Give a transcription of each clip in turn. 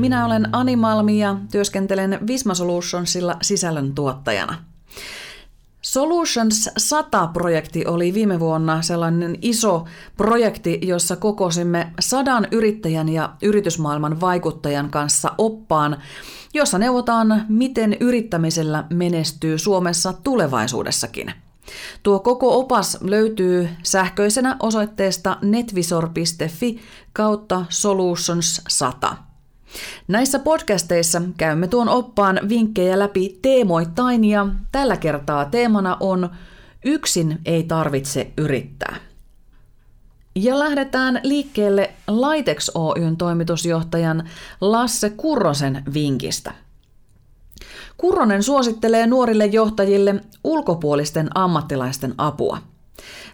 minä olen Ani Malmi ja työskentelen Visma Solutionsilla sisällön tuottajana. Solutions 100-projekti oli viime vuonna sellainen iso projekti, jossa kokosimme sadan yrittäjän ja yritysmaailman vaikuttajan kanssa oppaan, jossa neuvotaan, miten yrittämisellä menestyy Suomessa tulevaisuudessakin. Tuo koko opas löytyy sähköisenä osoitteesta netvisor.fi kautta solutions 100. Näissä podcasteissa käymme tuon oppaan vinkkejä läpi teemoittain ja tällä kertaa teemana on Yksin ei tarvitse yrittää. Ja lähdetään liikkeelle Laitex Oyn toimitusjohtajan Lasse Kurrosen vinkistä. Kurronen suosittelee nuorille johtajille ulkopuolisten ammattilaisten apua –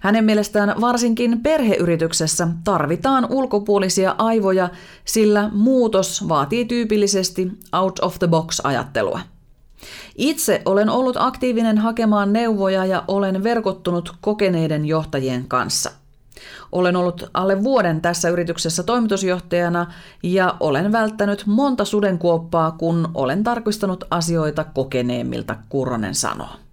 hänen mielestään varsinkin perheyrityksessä tarvitaan ulkopuolisia aivoja, sillä muutos vaatii tyypillisesti out of the box ajattelua. Itse olen ollut aktiivinen hakemaan neuvoja ja olen verkottunut kokeneiden johtajien kanssa. Olen ollut alle vuoden tässä yrityksessä toimitusjohtajana ja olen välttänyt monta sudenkuoppaa, kun olen tarkistanut asioita kokeneemmilta, Kurronen sanoo.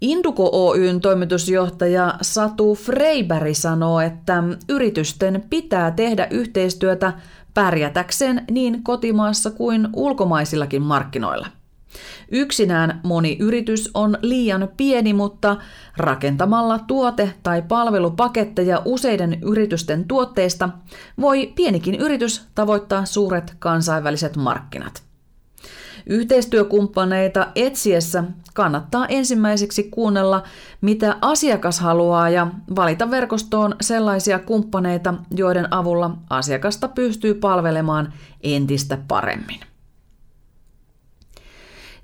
Induko Oyn toimitusjohtaja Satu Freiberg sanoo, että yritysten pitää tehdä yhteistyötä pärjätäkseen niin kotimaassa kuin ulkomaisillakin markkinoilla. Yksinään moni yritys on liian pieni, mutta rakentamalla tuote- tai palvelupaketteja useiden yritysten tuotteista voi pienikin yritys tavoittaa suuret kansainväliset markkinat. Yhteistyökumppaneita etsiessä kannattaa ensimmäiseksi kuunnella, mitä asiakas haluaa ja valita verkostoon sellaisia kumppaneita, joiden avulla asiakasta pystyy palvelemaan entistä paremmin.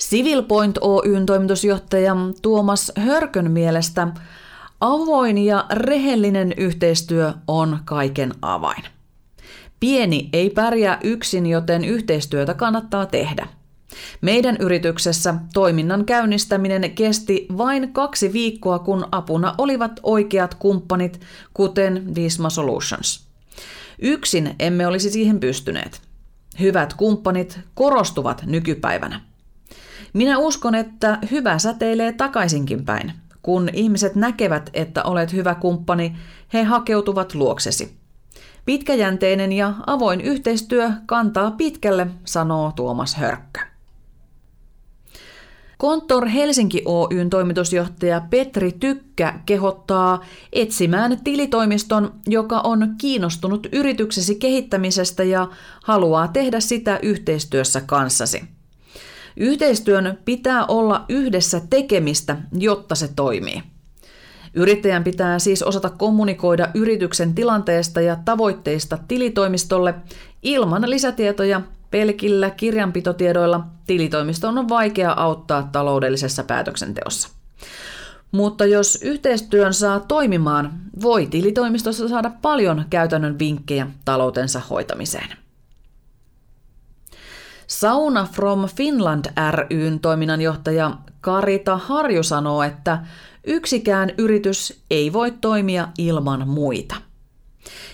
Civil Point Oyn toimitusjohtaja Tuomas Hörkön mielestä avoin ja rehellinen yhteistyö on kaiken avain. Pieni ei pärjää yksin, joten yhteistyötä kannattaa tehdä. Meidän yrityksessä toiminnan käynnistäminen kesti vain kaksi viikkoa, kun apuna olivat oikeat kumppanit, kuten Visma Solutions. Yksin emme olisi siihen pystyneet. Hyvät kumppanit korostuvat nykypäivänä. Minä uskon, että hyvä säteilee takaisinkin päin. Kun ihmiset näkevät, että olet hyvä kumppani, he hakeutuvat luoksesi. Pitkäjänteinen ja avoin yhteistyö kantaa pitkälle, sanoo Tuomas Hörkkö. Konttor Helsinki Oyn toimitusjohtaja Petri Tykkä kehottaa etsimään tilitoimiston, joka on kiinnostunut yrityksesi kehittämisestä ja haluaa tehdä sitä yhteistyössä kanssasi. Yhteistyön pitää olla yhdessä tekemistä, jotta se toimii. Yrittäjän pitää siis osata kommunikoida yrityksen tilanteesta ja tavoitteista tilitoimistolle ilman lisätietoja Pelkillä kirjanpitotiedoilla tilitoimiston on vaikea auttaa taloudellisessa päätöksenteossa. Mutta jos yhteistyön saa toimimaan, voi tilitoimistossa saada paljon käytännön vinkkejä taloutensa hoitamiseen. Sauna from Finland ryn toiminnanjohtaja Karita Harju sanoo, että yksikään yritys ei voi toimia ilman muita.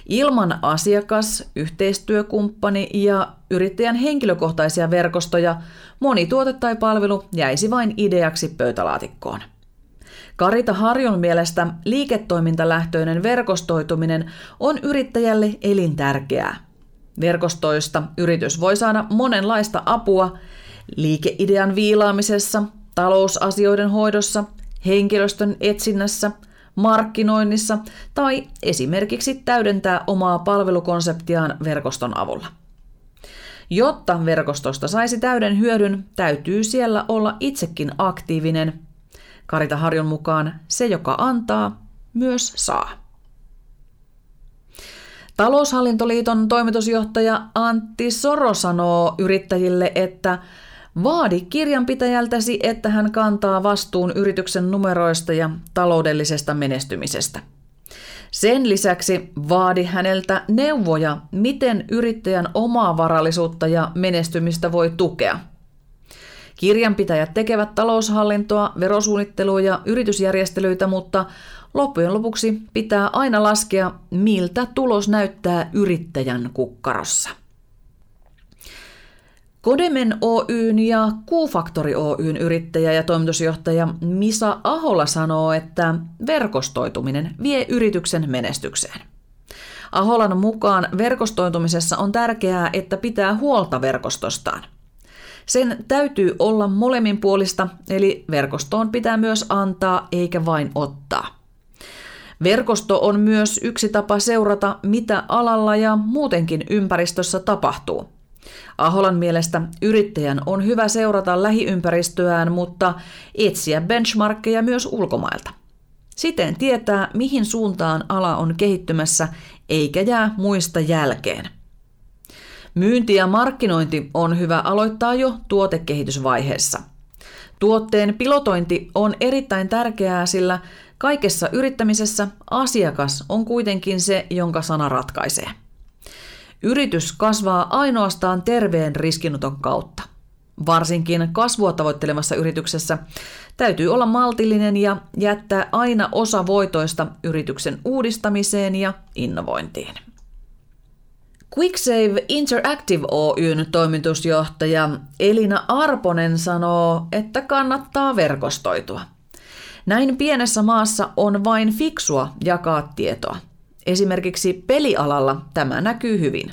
Ilman asiakas, yhteistyökumppani ja yrittäjän henkilökohtaisia verkostoja moni tuote tai palvelu jäisi vain ideaksi pöytälaatikkoon. Karita Harjon mielestä liiketoimintalähtöinen verkostoituminen on yrittäjälle elintärkeää. Verkostoista yritys voi saada monenlaista apua liikeidean viilaamisessa, talousasioiden hoidossa, henkilöstön etsinnässä – markkinoinnissa tai esimerkiksi täydentää omaa palvelukonseptiaan verkoston avulla. Jotta verkostosta saisi täyden hyödyn, täytyy siellä olla itsekin aktiivinen. Karita Harjon mukaan se, joka antaa, myös saa. Taloushallintoliiton toimitusjohtaja Antti Soro sanoo yrittäjille, että Vaadi kirjanpitäjältäsi, että hän kantaa vastuun yrityksen numeroista ja taloudellisesta menestymisestä. Sen lisäksi vaadi häneltä neuvoja, miten yrittäjän omaa varallisuutta ja menestymistä voi tukea. Kirjanpitäjät tekevät taloushallintoa, verosuunnittelua ja yritysjärjestelyitä, mutta loppujen lopuksi pitää aina laskea, miltä tulos näyttää yrittäjän kukkarossa. Kodemen Oyn ja Q-Factory Oyn yrittäjä ja toimitusjohtaja Misa Ahola sanoo, että verkostoituminen vie yrityksen menestykseen. Aholan mukaan verkostoitumisessa on tärkeää, että pitää huolta verkostostaan. Sen täytyy olla molemminpuolista, eli verkostoon pitää myös antaa eikä vain ottaa. Verkosto on myös yksi tapa seurata, mitä alalla ja muutenkin ympäristössä tapahtuu. Aholan mielestä yrittäjän on hyvä seurata lähiympäristöään, mutta etsiä benchmarkkeja myös ulkomailta. Siten tietää, mihin suuntaan ala on kehittymässä, eikä jää muista jälkeen. Myynti ja markkinointi on hyvä aloittaa jo tuotekehitysvaiheessa. Tuotteen pilotointi on erittäin tärkeää, sillä kaikessa yrittämisessä asiakas on kuitenkin se, jonka sana ratkaisee. Yritys kasvaa ainoastaan terveen riskinoton kautta. Varsinkin kasvua tavoittelemassa yrityksessä täytyy olla maltillinen ja jättää aina osa voitoista yrityksen uudistamiseen ja innovointiin. QuickSave Interactive Oyn toimitusjohtaja Elina Arponen sanoo, että kannattaa verkostoitua. Näin pienessä maassa on vain fiksua jakaa tietoa. Esimerkiksi pelialalla tämä näkyy hyvin.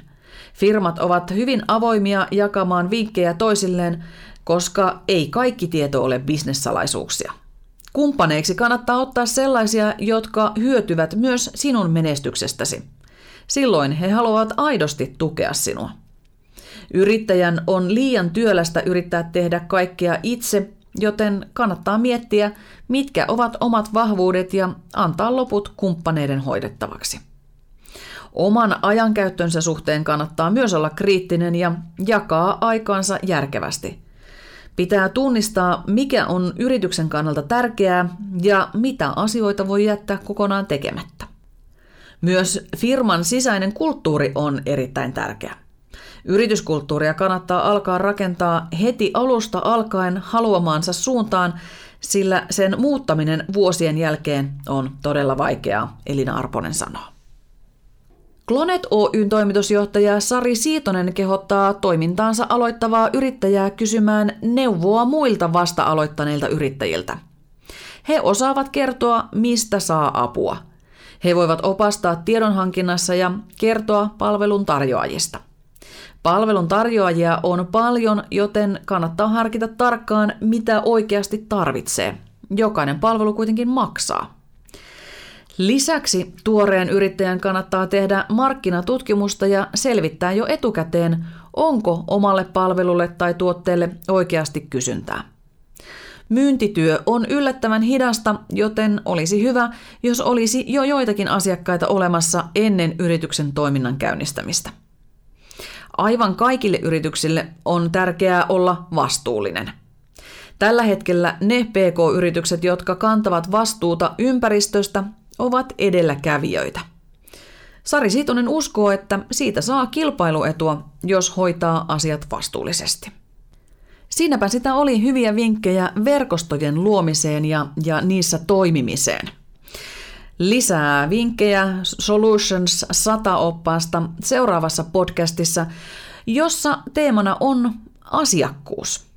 Firmat ovat hyvin avoimia jakamaan vinkkejä toisilleen, koska ei kaikki tieto ole bisnessalaisuuksia. Kumppaneiksi kannattaa ottaa sellaisia, jotka hyötyvät myös sinun menestyksestäsi. Silloin he haluavat aidosti tukea sinua. Yrittäjän on liian työlästä yrittää tehdä kaikkea itse, joten kannattaa miettiä, mitkä ovat omat vahvuudet ja antaa loput kumppaneiden hoidettavaksi. Oman ajankäyttönsä suhteen kannattaa myös olla kriittinen ja jakaa aikaansa järkevästi. Pitää tunnistaa, mikä on yrityksen kannalta tärkeää ja mitä asioita voi jättää kokonaan tekemättä. Myös firman sisäinen kulttuuri on erittäin tärkeä. Yrityskulttuuria kannattaa alkaa rakentaa heti alusta alkaen haluamaansa suuntaan, sillä sen muuttaminen vuosien jälkeen on todella vaikeaa, Elina Arponen sanoo. Klonet Oyn toimitusjohtaja Sari Siitonen kehottaa toimintaansa aloittavaa yrittäjää kysymään neuvoa muilta vasta aloittaneilta yrittäjiltä. He osaavat kertoa, mistä saa apua. He voivat opastaa tiedonhankinnassa ja kertoa palvelun tarjoajista. Palvelun tarjoajia on paljon, joten kannattaa harkita tarkkaan, mitä oikeasti tarvitsee. Jokainen palvelu kuitenkin maksaa. Lisäksi tuoreen yrittäjän kannattaa tehdä markkinatutkimusta ja selvittää jo etukäteen, onko omalle palvelulle tai tuotteelle oikeasti kysyntää. Myyntityö on yllättävän hidasta, joten olisi hyvä, jos olisi jo joitakin asiakkaita olemassa ennen yrityksen toiminnan käynnistämistä. Aivan kaikille yrityksille on tärkeää olla vastuullinen. Tällä hetkellä ne PK-yritykset, jotka kantavat vastuuta ympäristöstä, ovat edelläkävijöitä. Sari Siitonen uskoo, että siitä saa kilpailuetua, jos hoitaa asiat vastuullisesti. Siinäpä sitä oli hyviä vinkkejä verkostojen luomiseen ja, ja niissä toimimiseen. Lisää vinkkejä Solutions 100 oppaasta seuraavassa podcastissa, jossa teemana on asiakkuus.